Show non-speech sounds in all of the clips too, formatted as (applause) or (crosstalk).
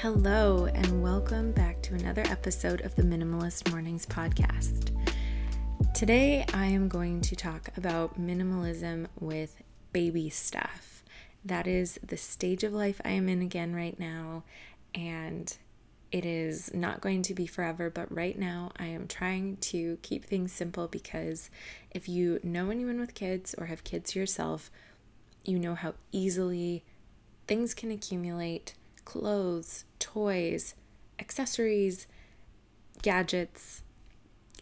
Hello, and welcome back to another episode of the Minimalist Mornings podcast. Today, I am going to talk about minimalism with baby stuff. That is the stage of life I am in again right now, and it is not going to be forever, but right now I am trying to keep things simple because if you know anyone with kids or have kids yourself, you know how easily things can accumulate clothes, toys, accessories, gadgets.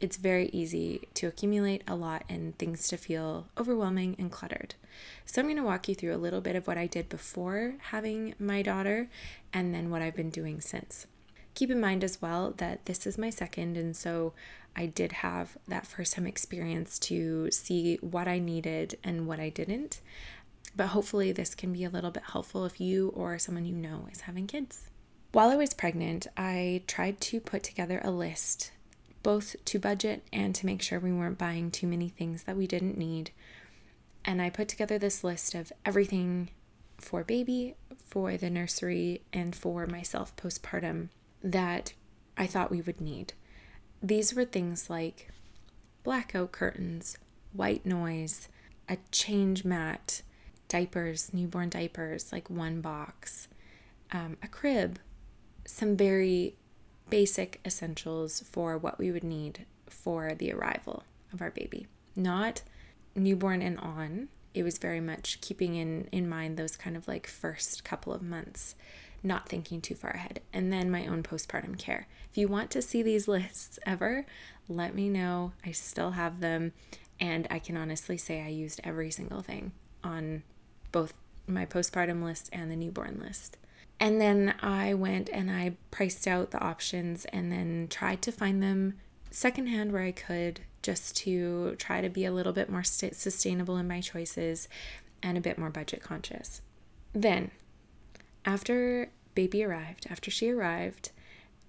It's very easy to accumulate a lot and things to feel overwhelming and cluttered. So, I'm going to walk you through a little bit of what I did before having my daughter and then what I've been doing since. Keep in mind as well that this is my second, and so I did have that first time experience to see what I needed and what I didn't. But hopefully, this can be a little bit helpful if you or someone you know is having kids. While I was pregnant, I tried to put together a list, both to budget and to make sure we weren't buying too many things that we didn't need. And I put together this list of everything for baby, for the nursery, and for myself postpartum that I thought we would need. These were things like blackout curtains, white noise, a change mat, diapers, newborn diapers, like one box, um, a crib, some very basic essentials for what we would need for the arrival of our baby. Not newborn and on. It was very much keeping in, in mind those kind of like first couple of months not thinking too far ahead. And then my own postpartum care. If you want to see these (laughs) lists ever, let me know. I still have them. And I can honestly say I used every single thing on both my postpartum list and the newborn list. And then I went and I priced out the options and then tried to find them secondhand where I could just to try to be a little bit more st- sustainable in my choices and a bit more budget conscious. Then after baby arrived, after she arrived,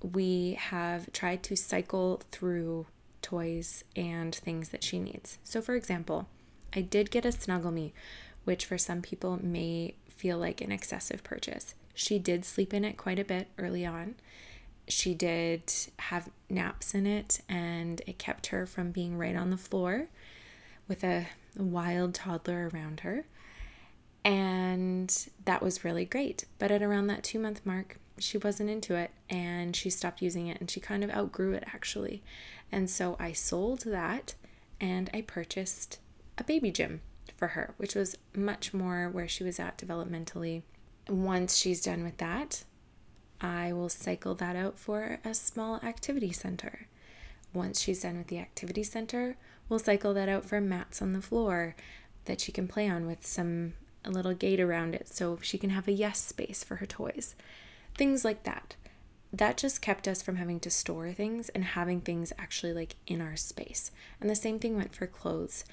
we have tried to cycle through toys and things that she needs. So, for example, I did get a Snuggle Me, which for some people may feel like an excessive purchase. She did sleep in it quite a bit early on. She did have naps in it, and it kept her from being right on the floor with a wild toddler around her. And that was really great. But at around that two month mark, she wasn't into it and she stopped using it and she kind of outgrew it actually. And so I sold that and I purchased a baby gym for her, which was much more where she was at developmentally. Once she's done with that, I will cycle that out for a small activity center. Once she's done with the activity center, we'll cycle that out for mats on the floor that she can play on with some a little gate around it so she can have a yes space for her toys. Things like that. That just kept us from having to store things and having things actually like in our space. And the same thing went for clothes.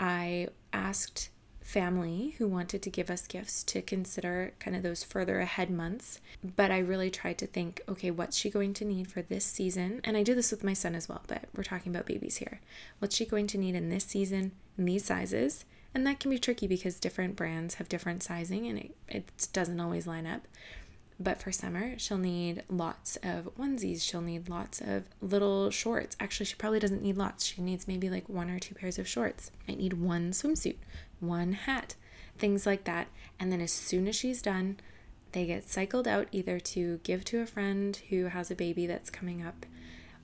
I asked family who wanted to give us gifts to consider kind of those further ahead months. But I really tried to think okay, what's she going to need for this season? And I do this with my son as well, but we're talking about babies here. What's she going to need in this season, in these sizes? And that can be tricky because different brands have different sizing and it, it doesn't always line up. But for summer, she'll need lots of onesies. She'll need lots of little shorts. Actually, she probably doesn't need lots. She needs maybe like one or two pairs of shorts. Might need one swimsuit, one hat, things like that. And then as soon as she's done, they get cycled out either to give to a friend who has a baby that's coming up,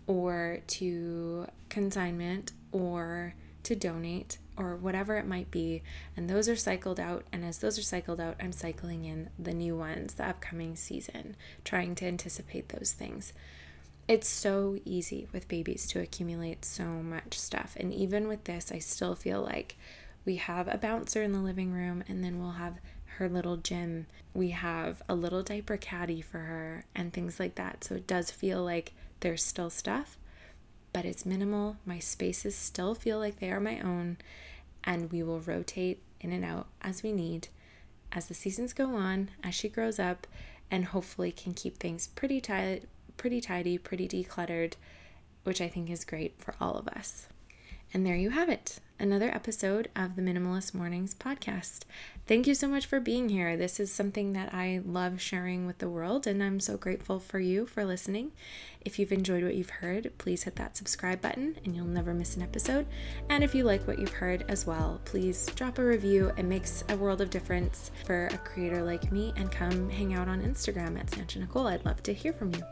or to consignment, or to donate or whatever it might be. And those are cycled out. And as those are cycled out, I'm cycling in the new ones, the upcoming season, trying to anticipate those things. It's so easy with babies to accumulate so much stuff. And even with this, I still feel like we have a bouncer in the living room, and then we'll have her little gym. We have a little diaper caddy for her, and things like that. So it does feel like there's still stuff, but it's minimal. My spaces still feel like they are my own, and we will rotate in and out as we need as the seasons go on, as she grows up, and hopefully can keep things pretty tight, pretty tidy, pretty decluttered, which I think is great for all of us. And there you have it. Another episode of the Minimalist Mornings podcast. Thank you so much for being here. This is something that I love sharing with the world, and I'm so grateful for you for listening. If you've enjoyed what you've heard, please hit that subscribe button and you'll never miss an episode. And if you like what you've heard as well, please drop a review. It makes a world of difference for a creator like me, and come hang out on Instagram at Sancha Nicole. I'd love to hear from you.